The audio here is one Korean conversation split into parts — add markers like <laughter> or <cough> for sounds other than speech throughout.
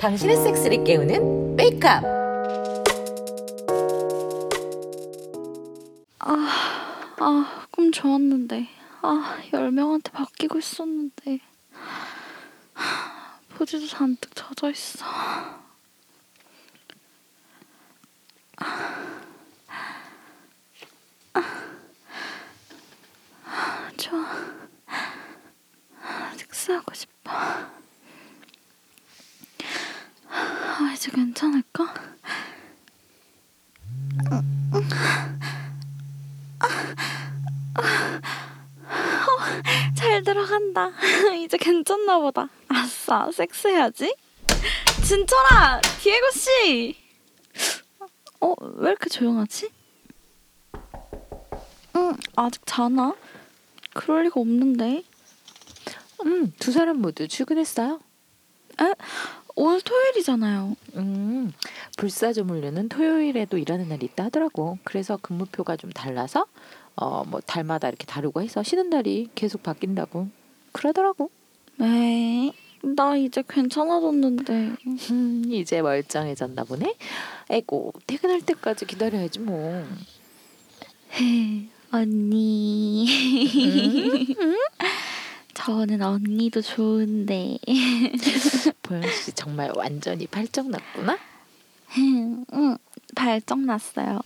당신의 섹스를 깨우는 메이크업. 아, 아, 꿈 좋았는데. 아, 열 명한테 바뀌고 있었는데. 하, 포즈도 잔뜩 젖어 있어. 아, 좋아. 섹스하고 싶어. 아, 이제 괜찮을까? 잘 들어간다. 이제 보다. 아싸, 섹스해야지. 진철아, 디에고 씨. 어, 왜 이렇게 조용하지? 응, 아직 자나? 그럴 리가 없는데. 음, 두 사람 모두 출근했어요. 오늘 토요일이잖아요. 음, 불사조물류는 토요일에도 일하는 날이 있다 하더라고. 그래서 근무표가 좀 달라서 어, 뭐 달마다 이렇게 다르고 해서 쉬는 날이 계속 바뀐다고 그러더라고. 에이, 나 이제 괜찮아졌는데. 음, <laughs> 이제 멀쩡해졌나 보네. 에고, 퇴근할 때까지 기다려야지 뭐. 헤, 언니. <laughs> 저는 언니도 좋은데. <laughs> 보영 씨 정말 완전히 발정 났구나. 응, 발정 났어요.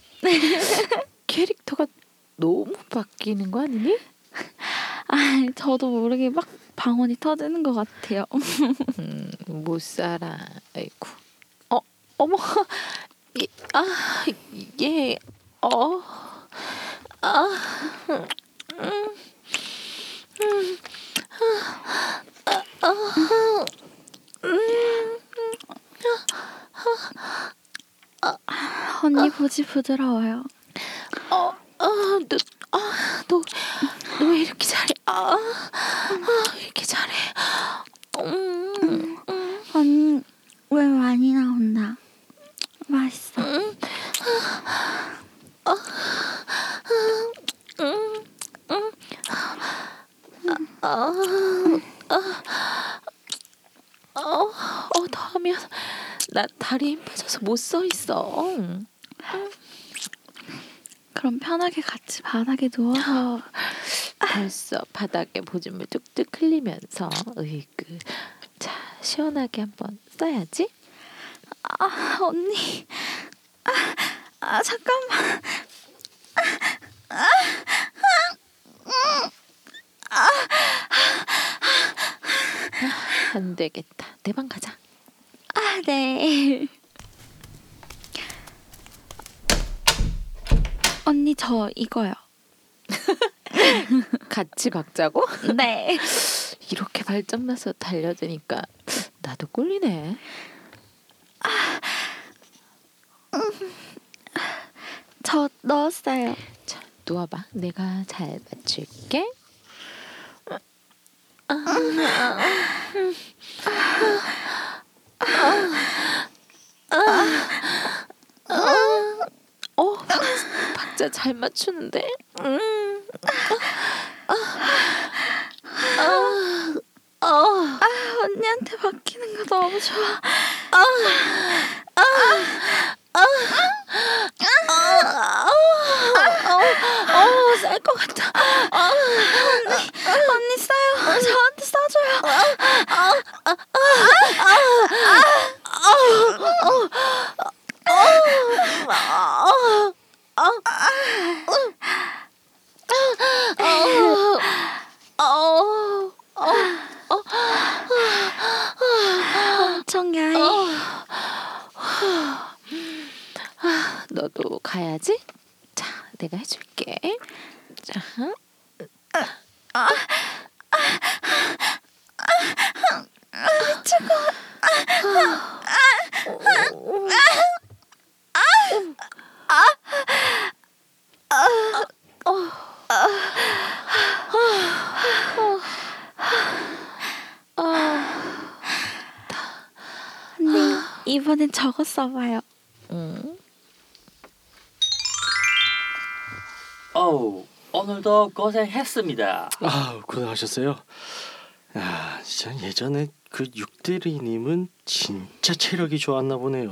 캐릭터가 너무 바뀌는 거 아니니? 아, 저도 모르게 막 방언이 터지는 것 같아요. 음, 못 살아. 아이고. 어, 어머. 이, 아, 이게 어. 아. 음. 음. 아, 아, 언니 보지 부드러워요. 어, 어, 너, 아, 너, 너 왜 이렇게 잘해? 아, 아, 왜 이렇게 잘해? 음, 음, 언니 왜 많이 나온다. 맛있어. 음, 음, 아, 아, 어, 어, 더 하면 나 다리 힘 빠져서 못 서 있어. 편하게 같이 바닥에 누워서 <laughs> 벌써 바닥에 보증물 뚝뚝 흘리면서 으이그 자 시원하게 한번 써야지. 아 언니 아, 아 잠깐만 안 되겠다. 내 방 가자. 아 네. 언니 저 이거요. 같이 박자고? 네. 이렇게 발정나서 달려드니까 나도 꿀리네. 저 넣었어요. 자 누워봐. 내가 잘 맞출게. 어 박- 박자 잘 맞추는데. 음. 아 언니한테 바뀌는 거 너무 좋아. 어쌀것 같아. 언니 싸요. 저한테 싸줘요. 엄청 야해. 너도 가야지. 자, 내가 해줄게. 자, 언니 이번엔 저거 써봐요. 응. 어우, 오늘도 고생했습니다. 아 고생하셨어요. 야 진짜 예전에 그 육대리님은 진짜 체력이 좋았나 보네요.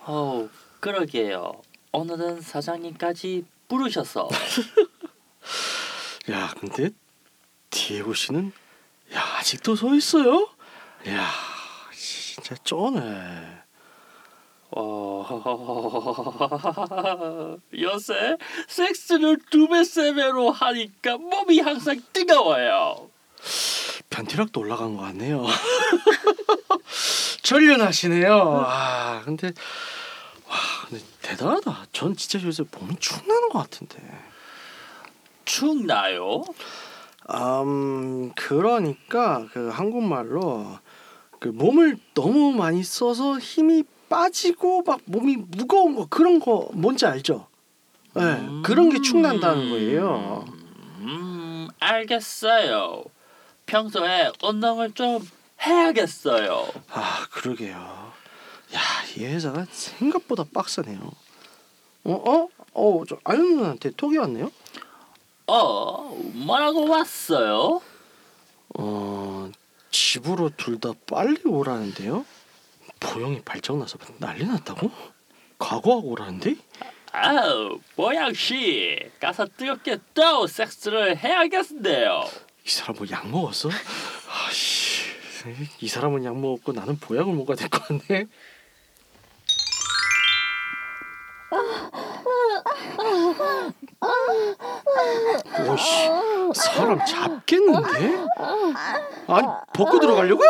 어, 그러게요. 오늘은 사장님까지 부르셔서 <laughs> 야 근데 디에고 씨는 야 아직도 서 있어요? 야 진짜 쩌네. 어... <laughs> 요새 섹스를 두배 세배로 하니까 몸이 항상 뜨거워요. 변태력도 올라간 것 같네요. <laughs> 전련하시네요. 아 근데 와 근데 대단하다. 전 진짜 요새 몸이 축 나는 것 같은데. 춥나요? 음 그러니까 그 한국말로 그 몸을 너무 많이 써서 힘이 빠지고 막 몸이 무거운 거 그런 거 뭔지 알죠? 네, 음. 그런 게 축난다는 거예요. 음, 알겠어요. 평소에 운동을 좀 해야겠어요. 아 그러게요. 야이 회사가 생각보다 빡세네요. 어 어? 어 저 아윤 누나한테 톡이 왔네요. 어, 뭐라고 왔어요? 어 집으로 둘 다 빨리 오라는데요. 보영이 발작 나서 난리 났다고? 각오하고 오라는데? 아우, 보양 씨, 가서 뜨겁게 또 섹스를 해야겠네요. 이 사람 뭐 약 먹었어? 아씨 이 사람은 약 먹었고 나는 보약을 먹어야 될 것 같네. 오씨 사람 잡겠는데? 아니 벗고 들어가려고요?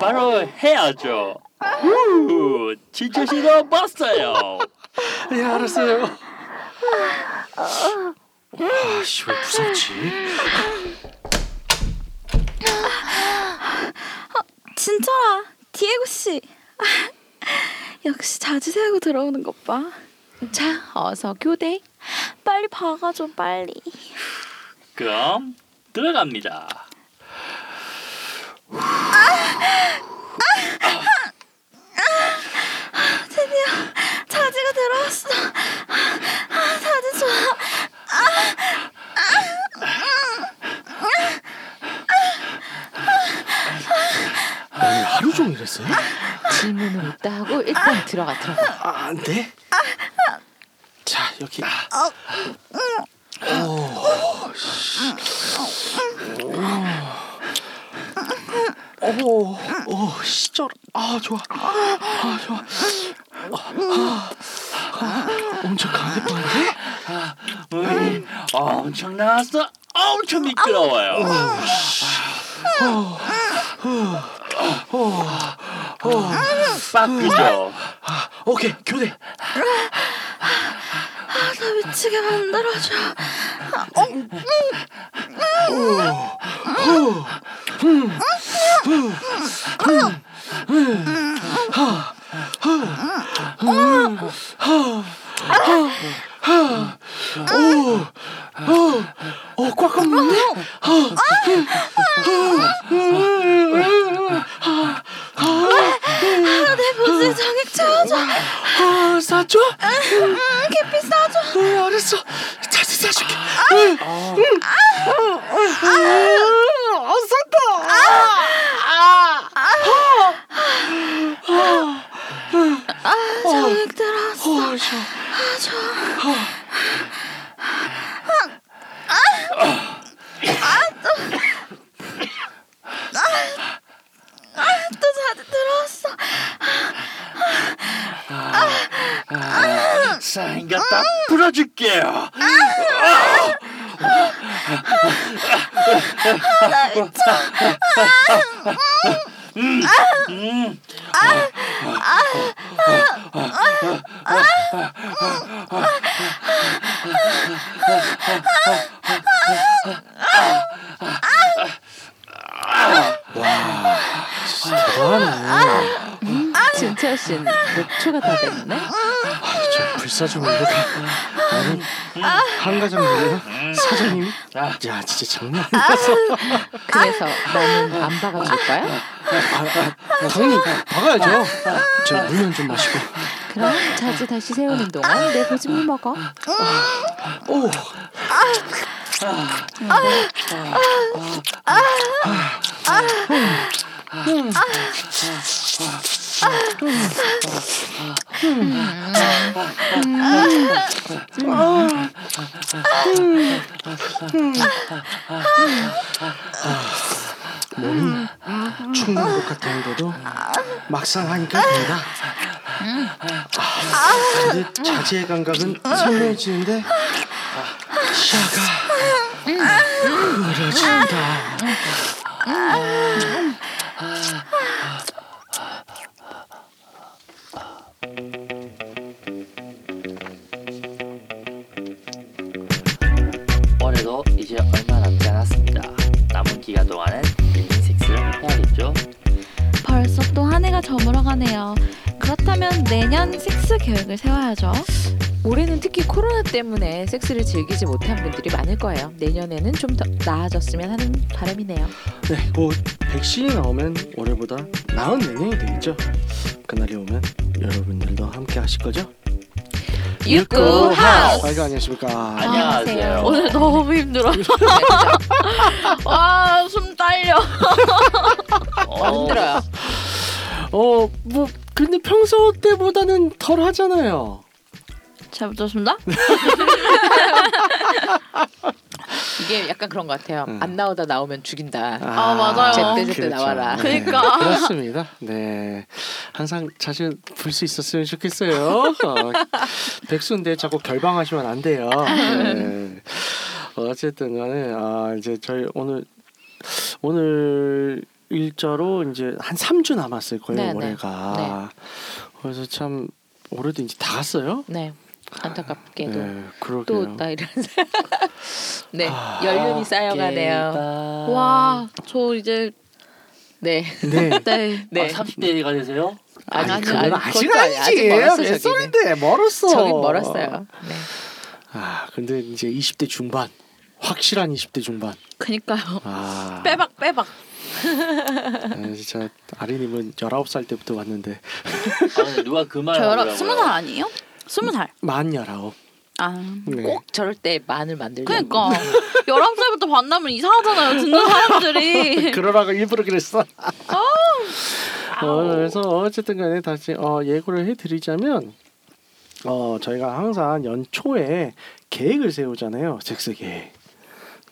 바로 해야죠. 후, 진짜 싫어 봤어요. 예 알았어요. 아 씨 왜 무섭지? 진짜라 디에고 씨. 역시 자주 세고 들어오는 것 봐. 자, 어서 교대. 빨리 박아줘 빨리. 그럼 들어갑니다. 자지가 들어왔어. 아, 자지 좋아. 오늘 하루 종일 했어요? 질문은 있다 하고 일단 들어가 들어가. 아, 안 돼? 자, 여기. 오, 오, 오, 시절. 아, 좋아. 아, 좋아. 아, 아, 엄청 강해 보이는데? 음, 엄청 나왔어. 엄청 미끄러워요. 빠꾸죠. 오케이, 교대. 나 미치게 만들어줘. 어, 음. 풀어줄게요. 음, 대단하네. 진철 씨는 몇 초가 다 됐네. 저 불사조 이렇게 아니 한가정이에요 사장님이 야 진짜 장난 아니었어 그래서 나는 안 박아줄 거야? 아, 아, 당연히 박아야죠. 저 물면 좀 마시고. 그럼 자주 다시 세우는 동안 내 보증을 먹어. 오. 몸이 축난 것 같았는데도 막상 하니까 된다. 아, 근데 자지의 감각은 선명해지는데 시야가 흐려진다. 올 기간 동안은 릴링 섹스를 해야겠죠. 벌써 또 한 해가 저물어가네요. 그렇다면 내년 섹스 계획을 세워야죠. 올해는 특히 코로나 때문에 섹스를 즐기지 못한 분들이 많을 거예요. 내년에는 좀 더 나아졌으면 하는 바람이네요. 네, 곧 백신이 나오면 올해보다 나은 내년이 되겠죠. 그날이 오면 여러분들도 함께 하실 거죠? 육구 하우스. 아이고 안녕하십니까. 안녕하세요. 오늘 너무 힘들어. 와, <laughs> 숨 딸려. 어, 힘들어요. 어, 뭐 근데 평소 때보다는 덜 하잖아요. 잘 붙었습니다. <laughs> 이게 약간 그런 것 같아요. 음. 안 나오다 나오면 죽인다. 아, 맞아요. 제때 제때 나와라. 네, 그러니까. <laughs> 그렇습니다. 네, 항상 자주 볼 수 있었으면 좋겠어요. 어, 백수인데 자꾸 결방하시면 안 돼요. 네. 어쨌든간에 아 이제 저희 오늘 오늘 일자로 이제 한 3주 남았을 거예요 네, 네. 올해가. 그래서 참 올해도 이제 다 갔어요. 네. 안타깝게도 네, 그러게요. 또 나이를 <laughs> 네 아, 연륜이 쌓여가네요. 와, 저 이제 네. 네. 네. <laughs> 네. 아, 30대가 되세요? 아니, 아니, 그건 아니, 아직 아니- 아니지. 아직 멀었어, 몇. 살인데 멀었어. 저긴 멀었어요. 네. 아 근데 이제 20대 중반 확실한 20대 중반. 그니까요. 아 빼박 빼박. 아, 진짜 아리님은 19살 때부터 왔는데 아, 누가 그말저 열아 하더라고요. 스무 살 아니에요? 스무 살. 만 19. 아. 네. 꼭 저럴 때 마늘 만들려고. 그러니까 <laughs> 열한 살부터 만나면 이상하잖아요. 듣는 사람들이. <laughs> 그러라고 일부러 그랬어. 어, 그래서 어쨌든 간에 다시 어, 예고를 해드리자면 어, 저희가 항상 연초에 계획을 세우잖아요. 섹스 계획.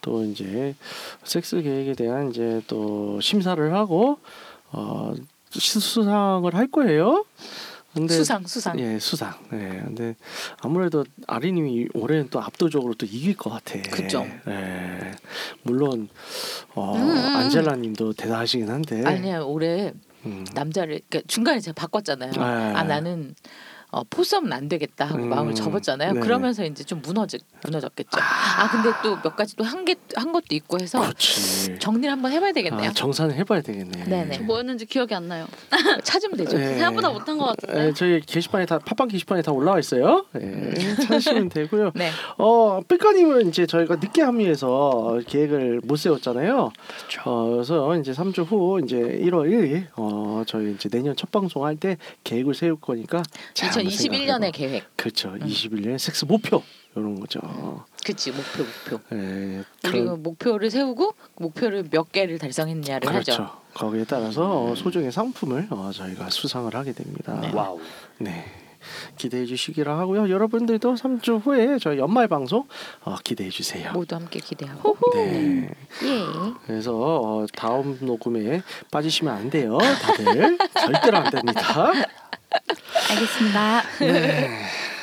또 이제 섹스 계획에 대한 이제 또 심사를 하고 어, 수- 수상을 할 거예요. 근데 수상 수상. 예, 수상. 예. 근데 아무래도 아리님이 올해는 또 압도적으로 또 이길 것 같아. 그죠. 예. 물론 어, 음, 음. 안젤라님도 대단하시긴 한데. 아니야 올해 음. 남자를 그러니까 중간에 제가 바꿨잖아요. 네. 아 나는 어, 포썸은 안 되겠다 하고 음, 마음을 접었잖아요. 네. 그러면서 이제 좀 무너졌 무너졌겠죠. 아, 근데 또 몇 가지 또한개한 것도 있고 해서 그렇지. 정리를 한번 해봐야 되겠네요. 아, 정산을 해봐야 되겠네. 네네. 뭐였는지 기억이 안 나요. <laughs> 찾으면 되죠. 예. 생각보다 못한 것 같은데. 예, 저희 게시판에 다 팟빵 게시판에 다 올라와 있어요. 예, 찾으시면 되고요. <laughs> 네. 어, 삐까님은 이제 저희가 늦게 합류해서 계획을 못 세웠잖아요. 그렇죠. 어, 그래서 이제 3주 후 이제 1월 1일 어, 저희 이제 내년 첫 방송 할 때 계획을 세울 거니까 잘 2021년의 생각해봐. 계획. 그렇죠. 21년 섹스 목표 이런 거죠. 그치 목표 목표. 예, 그리고 그런- 목표를 세우고 목표를 몇 개를 달성했냐를 그렇죠. 하죠. 거기에 따라서 어, 소정의 상품을 어, 저희가 수상을 하게 됩니다. 네. 와우. 네. 기대해 주시기를 하고요. 여러분들도 3주 후에 저희 연말 방송 어, 기대해 주세요. 모두 함께 기대하고. 네. 예. 그래서 어, 다음 녹음에 빠지시면 안 돼요. 다들 <laughs> 절대로 안 됩니다. 알겠습니다. 네.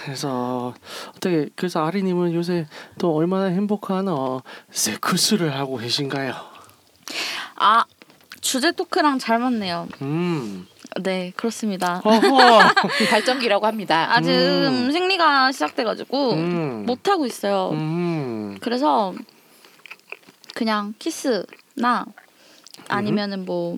그래서 어떻게 그래서 아리님은 요새 또 얼마나 행복한 어, 세쿠스를 하고 계신가요? 아 주제 토크랑 잘 맞네요. 음. 네 그렇습니다. <laughs> 발전기라고 합니다. 아직 음. 음. 생리가 시작돼가지고 음. 못 하고 있어요. 음. 그래서 그냥 키스나 아니면은 뭐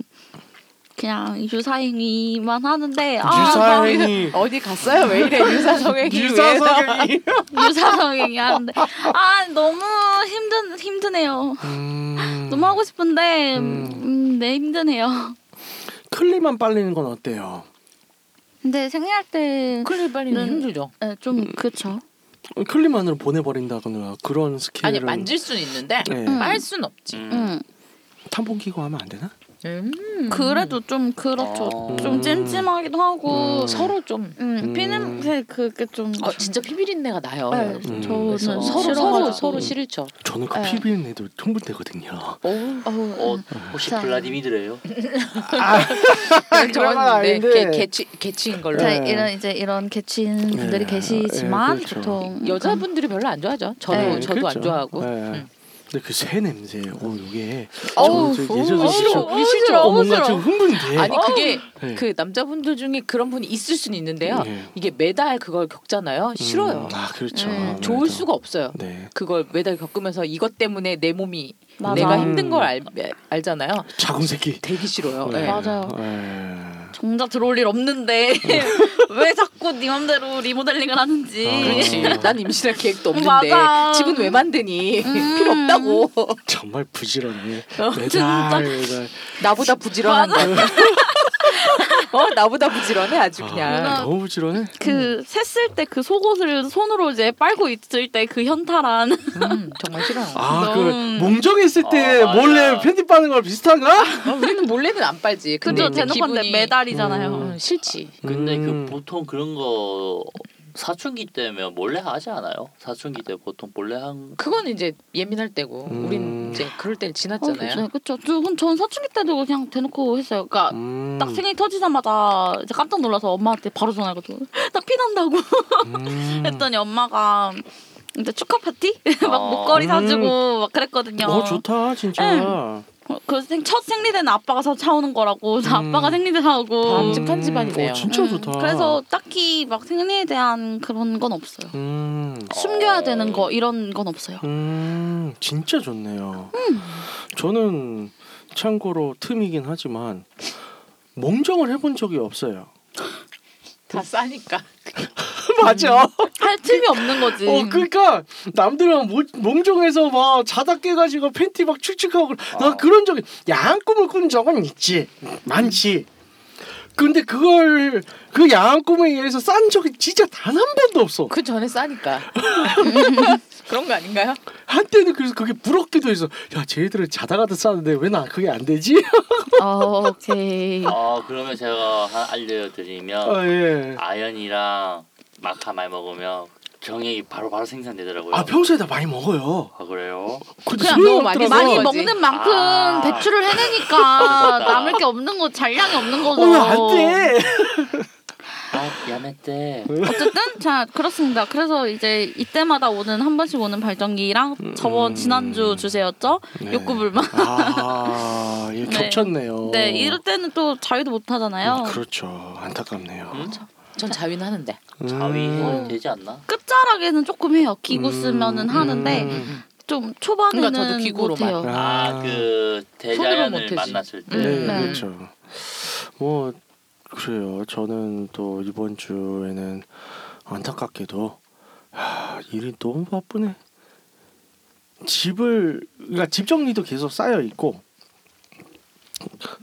그냥 유사행위만 하는데 아, 유사행위. 어디 갔어요? 왜 이래 유사성행위 <laughs> 왜? 유사성행위. 막 유사성행위 하는데 아 너무 힘든 힘드네요. 음. 너무 하고 싶은데 음. 음, 네 힘드네요. 클리만 빨리는 건 어때요? 근데 생리할 때 클립 빨리는 는- 힘들죠. 네, 좀 그렇죠. 클립만으로 보내버린다거나 그런 스킬은 아니 만질 수는 있는데 네. 음. 빨 수는 없지. 음. 응. 탐본 끼고 하면 안 되나? 음. 그래도 좀 그렇죠. 어. 좀 찜찜하기도 하고. 음. 서로 좀 음, 음. 피냄새 그게 좀. 어, 진짜 피비린내가 나요. 네, 음. 저는 서로 서로 싫어가지고. 서로 싫죠. 저는 그 네. 피비린내도 흥분되거든요. 어우, 어우, 어, 음. 혹시 자. 블라디미드래요? <laughs> 그런 건 네, 아닌데. 개, 개취 개취인 걸로. 자, 네. 이런 이제 이런 개친 분들이 네. 계시지만 네, 그렇죠. 보통 여자분들이 별로 안 좋아하죠. 저도 네, 저도 그렇죠. 안 좋아하고. 네. 음. 근데 그 새 냄새, 어 이게 어우, 저, 어우, 예전에 싫어. 우리 싫어. 어, 뭔가. 좀 흥분돼. 아니 그게 네. 그 남자분들 중에 그런 분이 있을 수는 있는데요. 네. 이게 매달 그걸 겪잖아요. 싫어요. 음, 아 그렇죠. 음, 아무래도. 좋을 수가 없어요. 네. 그걸 매달 겪으면서 이것 때문에 내 몸이 맞아. 내가 음. 힘든 걸 알, 알잖아요. 자궁 새끼. 되게 싫어요. 네. 네. 맞아요. 네. 정작 들어올 일 없는데 <laughs> 왜 자꾸 네 맘대로 리모델링을 하는지. 아, 그렇지. <laughs> 난 임신할 계획도 없는데 맞아. 집은 왜 만드니? 음. <laughs> 필요 없다고. 정말 부지런해. 어, 진짜. 매달 매달. 나보다 부지런한다. 어 나보다 부지런해 아주 아, 그냥. 너무 부지런해. 그 샜을 때 그 속옷을 손으로 이제 빨고 있을 때 그 현타란 음, 정말 싫어요. 아, 그 너무- 몽정했을 때 아. 몰래 팬티 빠는 거랑 비슷한가? 어, 우리는 몰래는 안 빨지. 근데 그죠 대놓고인데 기분이- 매달이잖아요. 음, 싫지. 근데 음. 그 보통 그런 거 사춘기 때면 몰래 하지 않아요? 사춘기 때 보통 몰래 한 그건 이제 예민할 때고 음. 우린 이제 그럴 때 어, 지났잖아요. 네, 그렇죠. 전, 전 사춘기 때도 그냥 대놓고 했어요. 그러니까 음. 딱 생일 터지자마자 이제 깜짝 놀라서 엄마한테 바로 전화해가지고 딱 <laughs> 피난다고 음. <laughs> 했더니 엄마가 이제 축하 파티 <laughs> 막 어. 목걸이 음. 사주고 막 그랬거든요. 어 좋다 진짜. 어, 그 첫 생리대는 아빠가 사 차오는 거라고 음. 아빠가 생리대 사오고 바람직한 집안이네요. 어, 진짜 음, 좋다. 그래서 딱히 막 생리에 대한 그런 건 없어요. 음. 숨겨야 되는 거 이런 건 없어요. 음, 진짜 좋네요. 음. 저는 참고로 틈이긴 하지만 몽정을 해본 적이 없어요. 다 싸니까. <laughs> 맞아. 할 틈이 없는 거지. 어, 그러니까 남들은 모- 몽정해서 막 자다 깨가지고 팬티 막 축축하고 나 아. 그런 적이 야한 꿈을 꾼 적은 있지, 많지. 근데 그걸 그 야한 꿈에 의해서 싼 적이 진짜 단 한 번도 없어. 그 전에 싸니까. <laughs> 그런 거 아닌가요? 한때는 그래서 그게 부럽기도 해서 야 쟤들은 자다가도 싸는데 왜 나 그게 안 되지? <laughs> 어, 오케이. 아 그러면 제가 알려드리면 아 예. 아연이랑 마카 많이 먹으면 경액이 바로 바로 생산되더라고요. 아 평소에 다 많이 먹어요. 아, 그래요? 그냥 너무 많이. 많이. 먹는 만큼 아. 배출을 해내니까. <laughs> 남을 게 없는 거 잔량이 없는 거죠. 어, 안 돼. 아 미안했대. 어쨌든 자 그렇습니다. 그래서 이제 이때마다 오는 한 번씩 오는 발전기랑 저번 음. 지난주 주제였죠. 네. 욕구 불만. 아, 예, <laughs> 네. 겹쳤네요. 네 이럴 때는 또 자유도 못 하잖아요. 음, 그렇죠. 안타깝네요. 음? 전 자위는 하는데. 자위 음. 되지 않나? 끝자락에는 조금 해요. 기구 음, 쓰면은 하는데 음. 좀 초반에는 그러니까 저도 기구로만. 못해요. 아그 손으로 대자연을. 만났을 때. 음. 네, 네. 그렇죠. 뭐 그래요. 저는 또 이번 주에는 안타깝게도 하, 일이 너무 바쁘네. 집을 그러니까 집 정리도 계속 쌓여 있고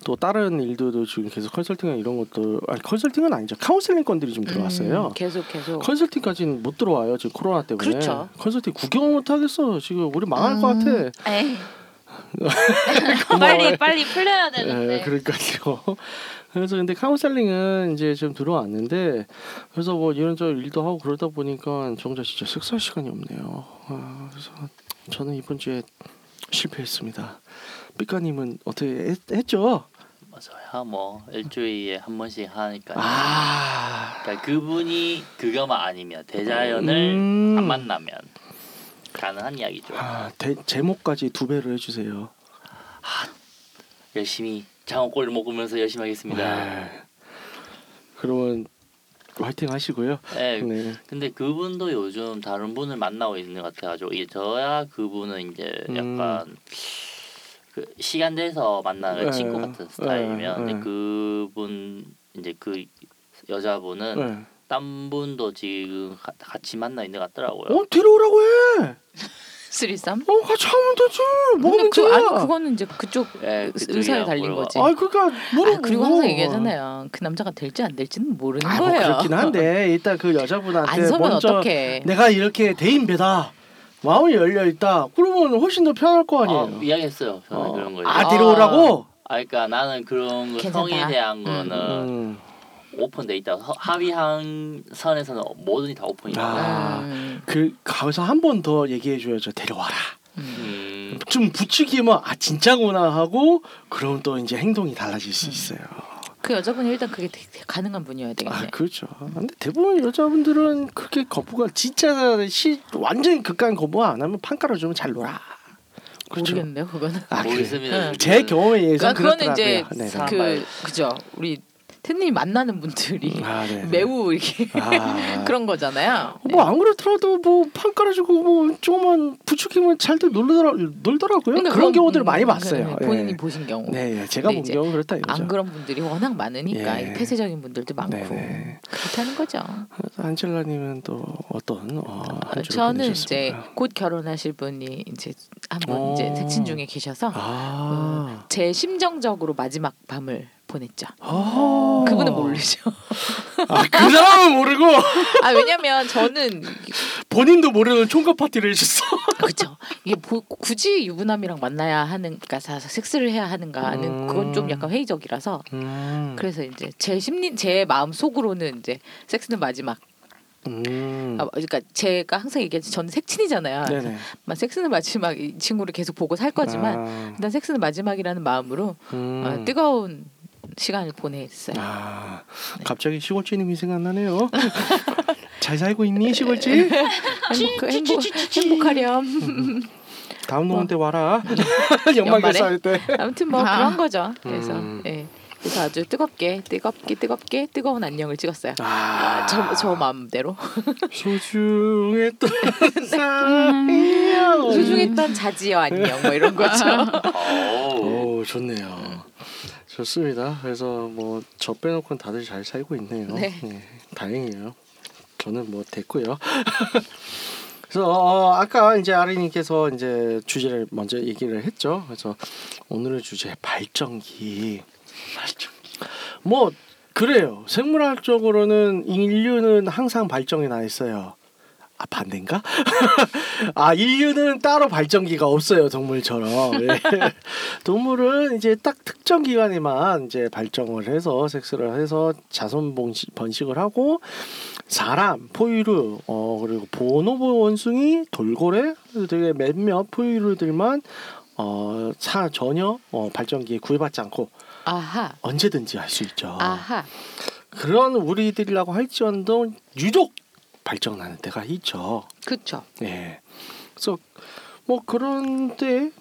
또 다른 일들도 지금 계속 컨설팅이나 이런 것도 아니 컨설팅은 아니죠. 카운셀링 건들이 좀 들어왔어요. 음, 계속 계속. 컨설팅까지는 못 들어와요 지금 코로나 때문에. 그렇죠. 컨설팅 구경을 못 하겠어 지금 우리 망할 것 같아. 음, 에이. <laughs> <laughs> 빨리 빨리 풀려야 예, 되는데. 그러니까요. <laughs> 그래서 근데 카운셀링은 이제 좀 들어왔는데 그래서 뭐 이런저런 일도 하고 그러다 보니까 정작 진짜 식사 시간이 없네요. 아, 그래서 저는 이번 주에 실패했습니다. 삐까님은 어떻게 했, 했죠? 저야 뭐 일주일에 한 번씩 하니까. 아, 그러니까 그분이 그거만 아니면 대자연을 음. 안 만나면 가능한 이야기죠. 아 대, 제목까지 두 배로 해주세요. 열심히 장어골 먹으면서 열심히 하겠습니다. 네. 그러면 화이팅 하시고요. 네. 네. 근데 그분도 요즘 다른 분을 만나고 있는 것 같아가지고 이게 저야 그분은 이제 음. 약간 그 시간 돼서 만나는 네. 친구 같은 스타일이면 네. 근데 그분 이제 그 여자분은 네. 딴 분도 지금 가- 같이 만나 있는 것 같더라고요. 어 데려오라고 해. <laughs> 쓰리썸? 어 같이 하면 되지. 뭐가 그, 문제야? 아니 그거는 이제 그쪽 예, 그쪽이랑 의사에 달린 물어봐. 거지. 아 그러니까 물어보고. 아, 그리고 항상 얘기하잖아요. 그 남자가 될지 안 될지는 모르는 아, 뭐 거예요. 그렇긴 한데 일단 그 여자분한테 안 서면 먼저 어떡해. 내가 이렇게 대인배다. 마음이 열려 있다. 그러면 훨씬 더 편할 거 아니에요. 어, 이야기했어요. 저는 어. 그런 걸. 아 아, 데려오라고. 그러니까 나는 그런 거 괜찮다. 성에 대한 음. 거는 음. 오픈돼 있다. 허- 합의한 선에서는 뭐든지 다 오픈이다. 아. 음, 그 가서 한 번 더 얘기해 줘야죠. 데려와라. 음. 음. 좀 부추기면 아 진짜구나 하고 그럼 또 이제 행동이 달라질 수 있어요. 그 여자분이 일단 그게 되게 가능한 분이어야 되겠네. 아 그렇죠. 근데 대부분 여자분들은 그렇게 거부가 진짜 시 완전히 극강 거부 안 하면 판 깔아주면 잘 놀아. 그렇죠. 모르겠네요, 그거는. 아. 모르겠습니다. 응. 제 경험에 의해서 그러니까 그거는 이제. 사- 그 그죠. 우리 태님이 만나는 분들이 아, 네. 매우 이렇게 아. <laughs> 그런 거잖아요. 뭐 안 그렇더라도 뭐 판 깔아주고 뭐 조금만 부추기면 잘들 놀더라 놀더라고요. 그러니까 그런 그건, 경우들을 음, 많이 그, 봤어요. 네, 본인이 예. 보신 경우. 네, 예. 제가 본 경우 그렇다 이거죠. 안 그런 분들이 워낙 많으니까 예. 폐쇄적인 분들도 많고 네네. 그렇다는 거죠. 안젤라님은 또 어떤 어, 한 주를 저는 이제? 곧 결혼하실 분이 이제 한분 오. 이제 색친 중에 계셔서 아, 제 심정적으로 마지막 밤을 보냈죠. 아. 그분은 모르죠. 아, 그 사람은 모르고 아 왜냐면 저는 본인도 모르는 총각 파티를 해줬어. 그렇죠. 이게 보- 굳이 유부남이랑 만나야 하는, 그러니까 사- 섹스를 해야 하는가는 그건 좀 약간 회의적이라서 음. 그래서 이제 제 심리, 제 마음 속으로는 이제 섹스는 마지막. 음. 아, 그러니까 제가 항상 얘기하지 저는 색친이잖아요. 막 섹스는 마지막 이 친구를 계속 보고 살 거지만 아, 일단 섹스는 마지막이라는 마음으로 음. 어, 뜨거운 시간을 보냈어요. 아, 네. 갑자기 시골쥐님이 생각나네요. <laughs> 잘 살고 있니 시골쥐? 행복, 행복, 행복하렴. 다음 뭐. 노원 때 와라. 연말 <laughs> 연말에? 결사 할 때. 아무튼 뭐 아. 그런 거죠. 그래서 음. 예. 그래서 아주 뜨겁게 뜨겁게 뜨겁게 뜨거운 안녕을 찍었어요. 아, 저, 저 마음대로 <laughs> 소중했던 사이야. 소중했던 자지여 안녕 뭐 이런 거죠. 오 좋네요. 좋습니다. 그래서 뭐 저 빼놓고는 다들 잘 살고 있네요. 네. 다행이에요. 저는 뭐 됐고요. <laughs> 그래서 어, 아까 이제 아리님께서 이제 주제를 먼저 얘기를 했죠. 그래서 오늘의 주제 발전기. 발전기. 뭐 그래요. 생물학적으로는 인류는 항상 발전이 나 있어요. 아 반대인가? <laughs> 아 인류는 따로 발전기가 없어요 동물처럼 예. <laughs> 동물은 이제 딱 특정 기간에만 이제 발정을 해서 섹스를 해서 자손 번식, 번식을 하고 사람 포유류 어 그리고 보노보 원숭이 돌고래 되게 몇몇 포유류들만 어 사, 전혀 어, 발전기에 구애받지 않고 아하 언제든지 할 수 있죠. 아하 그런 우리들이라고 할지언정 유독 발정나는 때가 있죠. 그쵸. 예. 그래서 뭐 그런데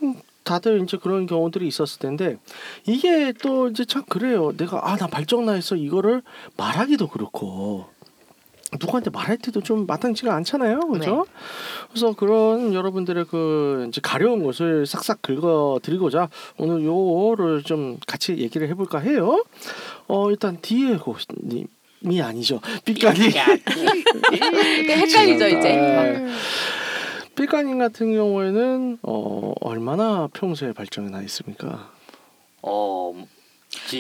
다들 이제 그런 경우들이 있었을 텐데 이게 또 이제 참 그래요. 내가 아 나 발정나 해서 이거를 말하기도 그렇고 누구한테 말할 때도 좀 마땅치가 않잖아요, 그죠? 그래서 그런 여러분들의 그 이제 가려운 것을 싹싹 긁어 드리고자 오늘 요거를 좀 같이 얘기를 해볼까 해요. 어 일단 디에고님 이 아니죠, 삐까니. 헷갈리죠 이제. 네. 삐까님 같은 경우에는 어 얼마나 평소에 발전이 나 있습니까? 어.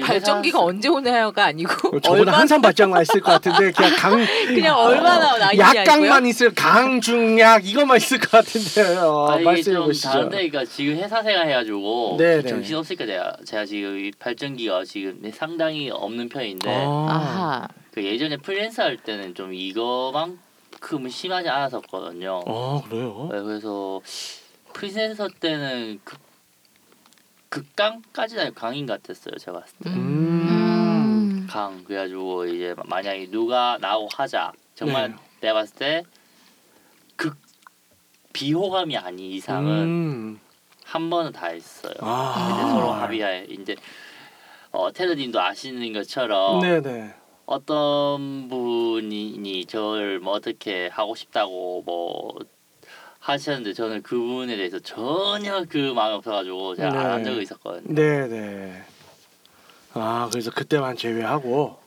발전기가 언제 오나요가 아니고 저보다 얼마나 항상 발전 나 있을 것 같은데 그냥 강 <laughs> 그냥 얼마나 나 있냐고요. 약강만 있을 강중약 이거만 있을 것 같은데 어, 아, 말씀해 좀 보시죠. 다른데 그러니까 지금 회사 생활 해가지고 네, 네. 정신 없으니까 제가 제가 지금 이 발전기가 지금 상당히 없는 편인데 아. 그 예전에 프리랜서 할 때는 좀 이거만큼은 심하지 않았었거든요. 어 그래요? 네, 그래서 프리랜서 때는 극 극강까지는 강인 같았어요. 제가 봤을 때. 음. 음. 강 그래가지고 이제 만약에 누가 나오고 하자 정말 네. 내가 봤을 때 극 비호감이 아닌 이상은 음. 한 번은 다 했어요. 아. 이제 서로 합의하에 이제 어, 테드님도 아시는 것처럼 네네. 어떤 분이 저를 뭐 어떻게 하고 싶다고 뭐 하셨는데 저는 그분에 대해서 전혀 그 마음이 없어가지고 제가 안한 네. 적이 있었거든요. 네네. 아 그래서 그때만 제외하고.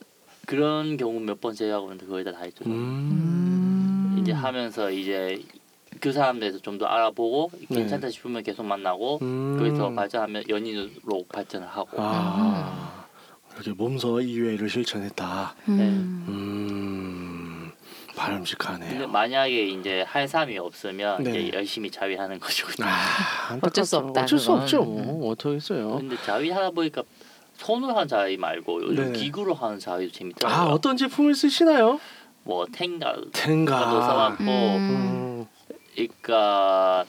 그런 경우 몇 번 제외하고는 거의 다 다 했죠. 음. 이제 하면서 이제 그 사람들에서 좀 더 알아보고 네. 괜찮다 싶으면 계속 만나고 음. 거기서 발전하면 연인으로 발전을 하고 아 이렇게 몸소 이외를 실천했다. 음. 음 근데 바람직하네요. 만약에 이제 할 사람이 없으면 네. 이제 열심히 자위하는 거죠. 아, 어쩔 수. 없다, 어쩔 수. 없죠. 뭐 어떡했어요. 근데 자위하다 보니까 손으로 하는 자위 말고 요즘 네네. 기구로 하는 자위도 아 재밌더라고요. 어떤 제품을 쓰시나요? 뭐 텐가 텐가. 가도 써봤고 음. 음. 그러니까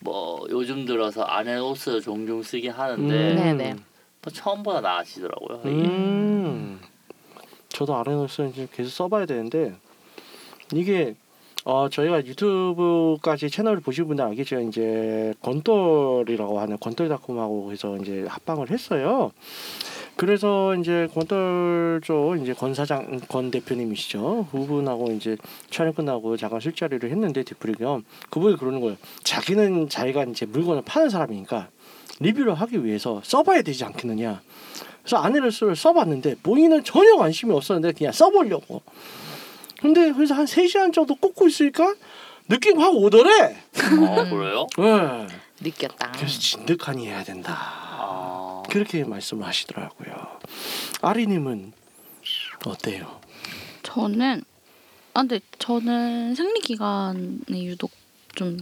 뭐 요즘 들어서 안에 옷을 종종 쓰긴 하는데 음. 처음보다 나아지더라고요. 음. 저도 아레노스는 이제 계속 써봐야 되는데 이게 어 저희가 유튜브까지 채널을 보신 분들 알겠지만 이제 건돌이라고 하는 건돌닷컴하고 해서 이제 합방을 했어요. 그래서 이제 건돌 쪽 이제 건 사장 건 대표님이시죠. 그분하고 이제 촬영 끝나고 잠깐 술자리를 했는데 디프리 겸 그분이 그러는 거예요. 자기는 자기가 이제 물건을 파는 사람이니까 리뷰를 하기 위해서 써봐야 되지 않겠느냐. 그래서 아내를 써봤는데 본인은 전혀 관심이 없었는데 그냥 써보려고. 근데 그래서 한 3시간 정도 꽂고 있으니까 느낌 확 오더래. 어 그래요? <laughs> 네. 느꼈다. 그래서 진득하니 해야 된다. 아 그렇게 말씀을 하시더라고요. 아리님은 어때요? 저는 아 근데 저는 생리 기간에 유독 좀.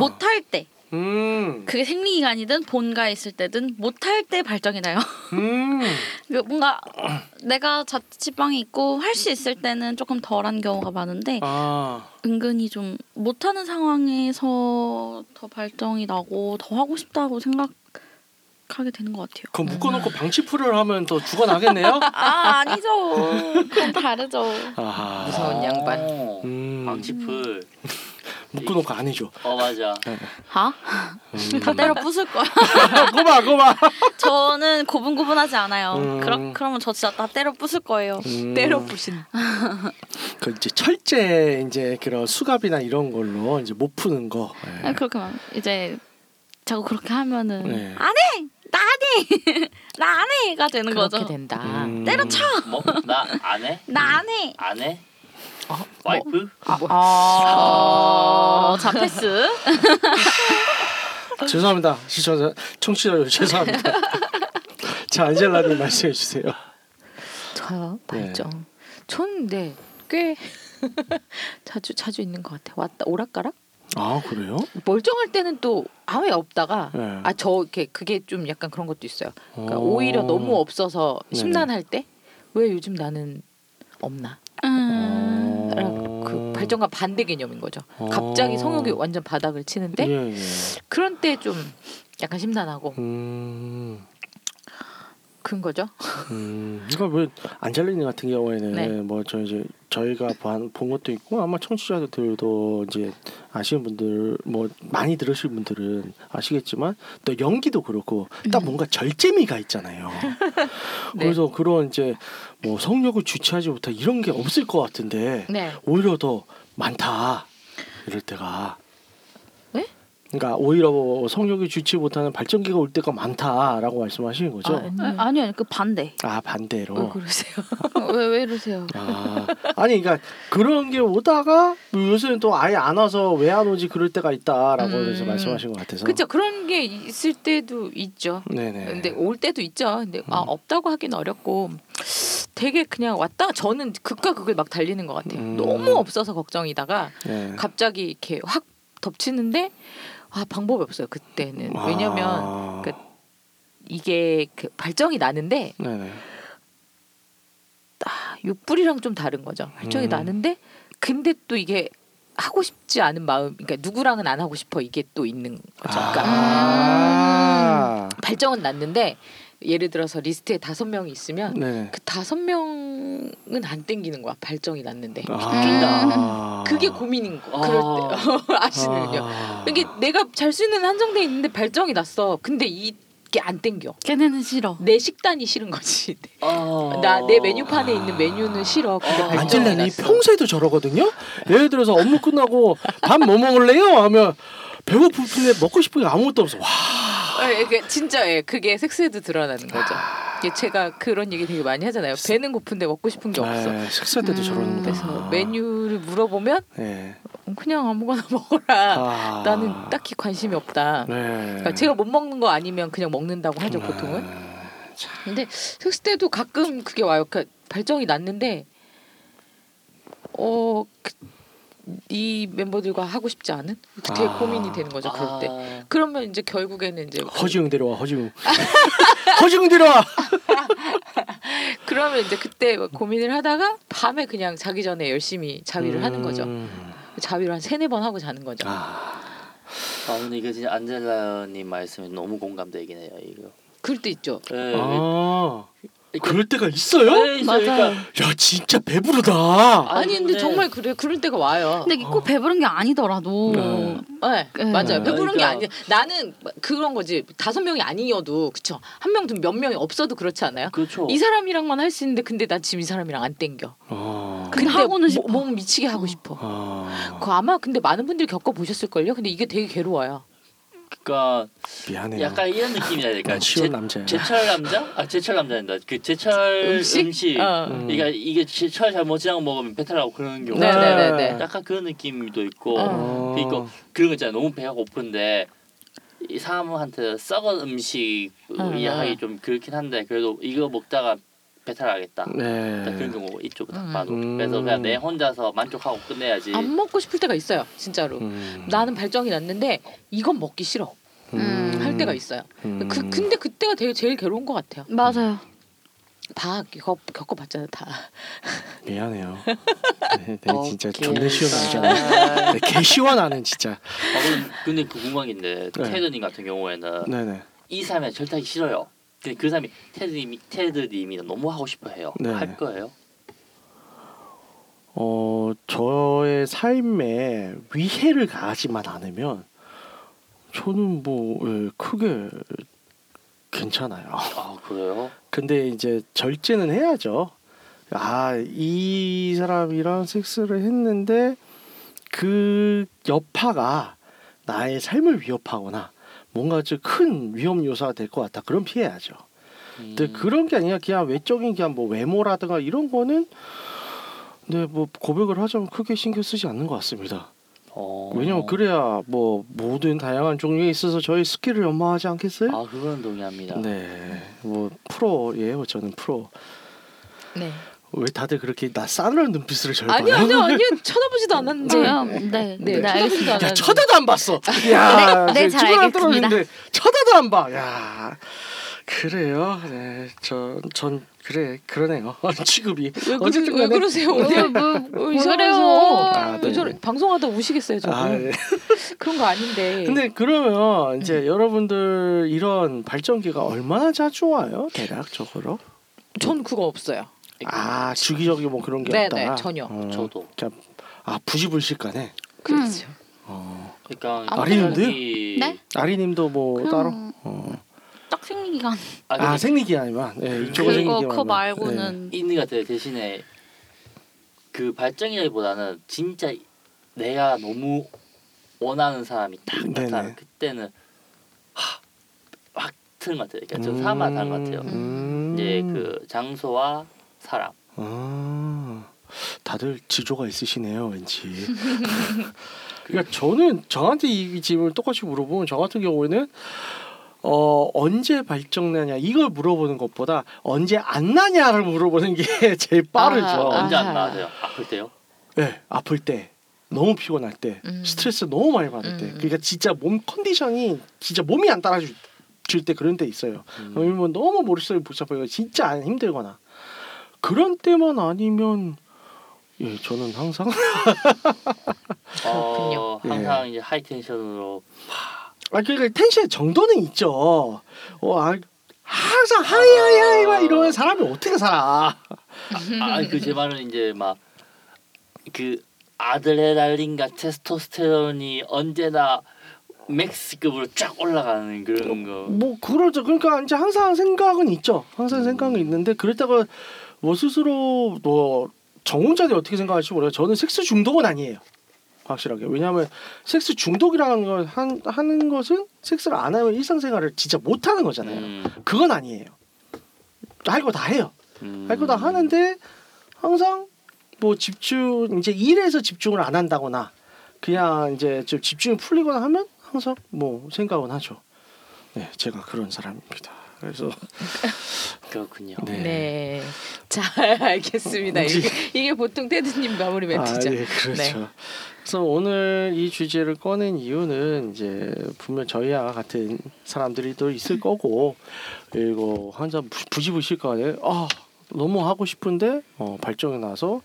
못할 때 음. 그게 생리 기간이든 본가에 있을 때든 못할 때 발정이 나요. <laughs> 음. 그 뭔가 내가 자취방에 있고 할 수 있을 때는 조금 덜한 경우가 많은데 아. 은근히 좀 못하는 상황에서 더 발정이 나고 더 하고 싶다고 생각 하게 되는 것 같아요. 그럼 묶어놓고 방치풀을 하면 더 죽어나겠네요? <laughs> 아 아니죠. 그건 다르죠. 아하. 무서운 양반. 어, 음. 방치풀. <laughs> 묶어놓고 안 해줘. 어 맞아. 하? 음. <laughs> 다 때려 부술 거야. <laughs> 고마 고마. <laughs> 저는 고분고분하지 않아요. 음. 그러, 그러면 저 진짜 다 때려 부술 거예요. 음. 때려 부신. 그 이제 철제 이제 그런 수갑이나 이런 걸로 이제 못 푸는 거. 예. 아니, 그렇게 만 이제 자꾸 그렇게 하면은 네. 안 해, 나 안 해, 나 안 해가 되는 그렇게 거죠. 된다. 음. 때려쳐, 뭐 나 안 해? 나 안 해. 안 해? 어, 와이프? 어, 자 패스. <laughs> 죄송합니다 시청자 청취자 여러분 죄송합니다. 자 안젤라님 말씀해 주세요. 저요 네. 발정. 전 네, 꽤 <laughs> 자주 자주 있는 것 같아. 왔다 오락가락? 아 그래요? 멀쩡할 때는 또 아예 없다가 네. 아저 이렇게 그게 좀 약간 그런 것도 있어요. 그러니까 어. 오히려 너무 없어서. 심란할 때 왜 요즘 나는 없나? 발정과 반대 개념인 거죠. 어. 갑자기 성욕이 완전 바닥을 치는데 예, 예. 그런 때 좀 약간 심란하고 음, 그런 거죠. 음, 그러니까 왜 안젤리님 같은 경우에는 네. 뭐저 이제 저희가 본, 본 것도 있고 아마 청취자들도 이제 아시는 분들 뭐 많이 들으실 분들은 아시겠지만 또 연기도 그렇고 딱 음. 뭔가 절제미가 있잖아요. <laughs> 네. 그래서 그런 이제 뭐 성욕을 주체하지 못한 이런 게 없을 것 같은데 네. 오히려 더 많다 이럴 때가. 네? 그러니까 오히려 뭐 성욕이 주치 못하는 발전기가 올 때가 많다라고 말씀하시는 거죠. 아, 아니요. 아, 아니요, 그 반대. 아 반대로. 왜 그러세요? <laughs> 왜 왜 이러세요? 아 아니 그러니까 그런 게 오다가 뭐 요새는 또 아예 안 와서 왜 안 오지 그럴 때가 있다라고 음. 그래서 말씀하신 것 같아서. 그렇죠. 그런 게 있을 때도 있죠. 네네. 근데 올 때도 있죠. 근데 아 음. 없다고 하긴 어렵고 되게 그냥 왔다 저는 극과 극을 막 달리는 것 같아요. 음. 너무 없어서 걱정이다가 네. 갑자기 이렇게 확 덮치는데 아 방법이 없어요. 그때는 왜냐면 아. 그- 이게 그 발정이 나는데 네네. 아, 육불이랑 좀 다른 거죠. 발정이 음. 나는데 근데 또 이게 하고 싶지 않은 마음, 그러니까 누구랑은 안 하고 싶어 이게 또 있는 거죠. 그러니까 아. 발정은 났는데 예를 들어서 리스트에 다섯 명이 있으면 네. 그 다섯 명은 안 땡기는 거야. 발정이 났는데 아. 그게 고민인 거. 그럴 때 <laughs> 아시는요. 아. 이게 내가 잘 수 있는 한정돼 있는데 발정이 났어. 근데 이 게 안 땡겨. 걔네는 싫어. 내 식단이 싫은 거지. 어. <laughs> 나내 메뉴판에 있는 메뉴는 싫어. 안젤라님 났어. 평소에도 저러거든요. 예를 들어서 업무 끝나고 밥 뭐 먹을래요? 하면 배고픈데 먹고 싶은 게 아무것도 없어. 와. 예, 그 진짜 예, 그게 섹스에도 드러나는 거죠. 제가 그런 얘기 되게 많이 하잖아요. 배는 고픈데 먹고 싶은 게 없어. 네, 식사 때도 음, 저러는 그래서 메뉴를 물어보면 네. 그냥 아무거나 <laughs> 먹어라. 아. 나는 딱히 관심이 없다. 네. 그러니까 제가 못 먹는 거 아니면 그냥 먹는다고 하죠 보통은. 네. 근데 섹스 때도 가끔 그게 와요. 그 발정이 났는데 어. 그, 이 멤버들과 하고 싶지 않은 되게 아. 고민이 되는 거죠 그럴 때 아, 그러면 이제 결국에는 이제 허지웅 데려와 허지웅. <laughs> 허지웅 데려와. <laughs> 그러면 이제 그때 막 고민을 하다가 밤에 그냥 자기 전에 열심히 자위를 하는 거죠 음. 자위를 한 세네 번 하고 자는 거죠 아. 아 근데 이거 진짜 안젤라님 말씀에 너무 공감되긴 해요 이거. 그럴 때 있죠 네, 아. 그럴 때가 있어요? 네, 있어요. 맞아요. 그러니까 야 진짜 배부르다. 아니 근데 정말 그래 그럴 때가 와요 근데 이게 꼭 배부른 게 아니더라도 네. 네, 네. 맞아요. 배부른 게 그러니까- 아니 나는 그런 거지. 다섯 명이 아니어도 그쵸. 한 명, 몇 명이 없어도 그렇지 않아요? 그렇죠. 이 사람이랑만 할 수 있는데 근데 나 지금 이 사람이랑 안 땡겨. 어. 근데 하고는 뭐- 싶어. 몸 미치게 하고 싶어. 아. 그 아마 근데 많은 분들이 겪어 보셨을 걸요. 근데 이게 되게 괴로워요. 그러니까 미안해요. 약간 이런 될까? 난 쉬운 남자야. 제철 남자? 아 제철 남자인다. 그 제철 음식? 음식. 어. 음. 그러니까 이게 제철 잘못 지나고 먹으면 배탈 나고 그런 경우. 네, 네, 네, 네. 약간 그런 느낌도 있고 어. 그리고 그런 거 있잖아요. 너무 배가 고픈데 이 사람한테 썩은 음식 어, 이야기 어. 좀 그렇긴 한데 그래도 이거 먹다가 배탈 나겠다. 네. 딱 그런 경우. 딱 음. 봐도. 음. 그래서 그냥 내 혼자서 만족하고 끝내야지. 안 먹고 싶을 때가 있어요. 진짜로. 음. 나는 발정이 났는데 이건 먹기 싫어. 음. 할 때가 있어요. 음. 그 근데 그때가 되게 제일 괴로운 것 같아요. 맞아요. 다 겪어 겪어봤잖아 다. <laughs> 미안해요. 네, 네, 진짜 오케이. 존나 시원하잖아. 네, 개 시원하는 진짜. 아, 근데 그 궁금한 게 있는데 네. 테드님 같은 경우에는 네네. 이 사람이 절대 하기 싫어요. 근데 그 사람이 테드님이 테드님이 너무 하고 싶어해요. 네. 할 거예요? 어 저의 삶에 위해를 가하지만 않으면 저는 뭐 예, 크게 괜찮아요. 아 그래요? 근데 이제 절제는 해야죠. 아, 이 사람이랑 섹스를 했는데 그 여파가 나의 삶을 위협하거나 뭔가 좀 큰 위험 요소가 될 것 같다. 그럼 피해야죠. 근데 음. 그런 게 아니라 그냥 외적인 그냥 뭐 외모라든가 이런 거는 네, 뭐 고백을 하자면 크게 신경 쓰지 않는 것 같습니다. 어. 왜냐면 그래야 뭐 모든 다양한 종류에 있어서 저희 스킬을 연마하지 않겠어요? 아 그건 동의합니다. 네, 뭐 프로예요. 저는 프로. 네. 왜 다들 그렇게 나 싸늘한 눈빛으로 저를 아니요 봐요? 아니요 아니요 쳐다보지도 않았는데. 저요. 네, 네, 네, 쳐다보지도 알겠습니다. 야 쳐다도 안 봤어. 야, 네, 네, 저 잘 알겠습니다. 쳐다도 안 봐. 야, 그래요. 네, 저 전 그래 그러네요. <laughs> 취급이 왜, 그러, 어쨌든 왜 그러세요 어, 오늘? 뭐, 어, 뭐 이상해서. 아, 네. 왜 저래 방송하다 우시겠어요 저거. 아, 네. <laughs> 그런 거 아닌데. 근데 그러면 이제 음. 여러분들 이런 발전기가 얼마나 자주 와요? 대략적으로? 전 그거 없어요. 아 주기적인 뭐 그런 게 네, 없다. 네, 전혀. 어, 저도. 그냥 아 부지불식간에. 그렇죠. 어. 그러니까 아리님도요? 이- 네? 아리님도 뭐 따로? 어. 딱 생리기간 아, 아 생리기간이만. 네, 이쪽은 그거 생리기간이만. 그거 말고는 있는 것 같아요. 대신에 그 발정이라기보다는 진짜 내가 너무 원하는 사람이 딱 네네. 나타나면 그때는 하, 확 트는 것 같아요. 네. 그러니까 저 사람마다 다른 것 같아요. 음. 이제 그 장소와 사람. 아, 다들 지조가 있으시네요, 왠지. <laughs> 그러니까 저는 저한테 이 질문을 똑같이 물어보면 저 같은 경우에는 어 언제 발정나냐 이걸 물어보는 것보다 언제 안 나냐를 물어보는 게 <laughs> 제일 빠르죠. 아, 언제. 안 나와요? 아플 때요? 네, 아플 때, 너무 피곤할 때, 음. 스트레스 너무 많이 받을 때, 음. 그러니까 진짜 몸 컨디션이 진짜 몸이 안 따라줄 때 그런 때 있어요. 음. 아니면 너무 머릿속이 복잡해요. 진짜 안 힘들거나 그런 때만 아니면 예 저는 항상 어. <laughs> 항상 이제 high tension으로 아 그러니까 텐션 정도는 있죠. 어 아, 항상 high high high 막 이러면 사람이 어떻게 살아? 아 그 제 말은 이제 막 그 아드레날린과 테스토스테론이 언제나 max급으로 쫙 올라가는 그런 거. 뭐 그러죠. 그러니까 이제 항상 생각은 있죠. 항상 생각은 있는데 그랬다가 뭐 스스로 뭐 정혼자들이 어떻게 생각할지 몰라요. 저는 섹스 중독은 아니에요. 확실하게. 왜냐하면 섹스 중독이라는 걸 한, 하는 것은 섹스를 안 하면 일상생활을 진짜 못 하는 거잖아요. 음. 그건 아니에요. 할 거 다 해요. 음. 할거 다 하는데 항상 뭐 집중 이제 일에서 집중을 안 한다거나 그냥 이제 좀 집중이 풀리거나 하면 항상 뭐 생각은 하죠. 네, 제가 그런 사람입니다. 그래서 <laughs> 그렇군요. 네. 네. 잘 <laughs> 알겠습니다. 이게, 이게 보통 테드님 마무리 멘트죠. 아, 예, 그렇죠. 네. 그래서 오늘 이 주제를 꺼낸 이유는 이제 분명 저희와 같은 사람들이 또 있을 거고 그리고 한잔 부지부실간에 아 너무 하고 싶은데 어, 발정이 나서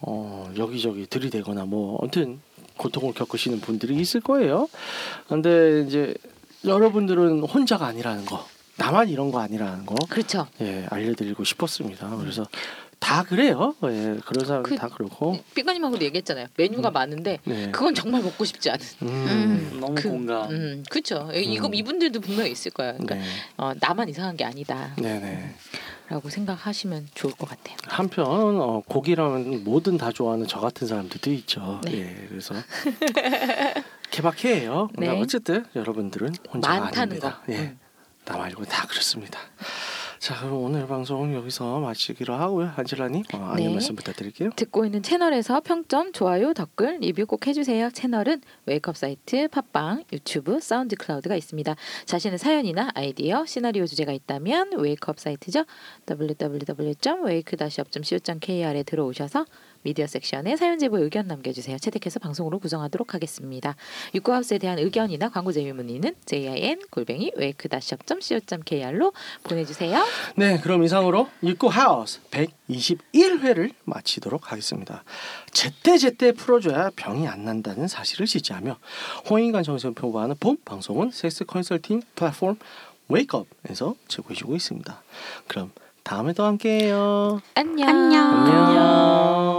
어, 여기저기 들이대거나 뭐 아무튼 고통을 겪으시는 분들이 있을 거예요. 근데 이제 여러분들은 혼자가 아니라는 거, 나만 이런 거 아니라는 거, 그렇죠. 예 알려드리고 싶었습니다. 그래서 다 그래요. 예 그런 사람들 그- 다 그렇고. 삐까님하고도 얘기했잖아요. 메뉴가 많은데 네. 그건 정말 먹고 싶지 않은. 음. 음. 너무 그- 공감. 음, 그렇죠. 이거 음. 이분들도 분명히 있을 거예요. 그러니까 네. 어, 나만 이상한 게 아니다라고 네네. 생각하시면 좋을 것 같아요. 한편 어, 고기라면 뭐든 다 좋아하는 저 같은 사람들도 있죠. 네. 예, 그래서 <laughs> 개박해요. 네. 그러나 어쨌든 여러분들은 혼자가 많다는 거. 아닙니다. 예, 음. 나 말고 다 그렇습니다. 자, 그럼 오늘 방송 여기서 마치기로 하고요. 안젤라님 어, 안녕 네. 말씀 부탁드릴게요. 듣고 있는 채널에서 평점, 좋아요, 댓글, 리뷰 꼭 해주세요. 채널은 웨이크업 사이트, 팟빵, 유튜브, 사운드 클라우드가 있습니다. 자신의 사연이나 아이디어, 시나리오 주제가 있다면 웨이크업 사이트죠. www.wake-up.co.kr에 들어오셔서 미디어 섹션에 사연 제보 의견 남겨주세요. 채택해서 방송으로 구성하도록 하겠습니다. 육구하우스에 대한 의견이나 광고 제휴 문의는 jin 골뱅이 wake-up.co.kr로 보내주세요. 네, 그럼 이상으로 육구 하우스 121회를 마치도록 하겠습니다. 제때 제때 풀어줘야 병이 안 난다는 사실을 지지하며 홍인간 정신을 표방하는 본 방송은 섹스 컨설팅 플랫폼 웨이크업에서 제공해주고 있습니다. 그럼 다음에 또 함께해요. 안녕. 안녕. 안녕.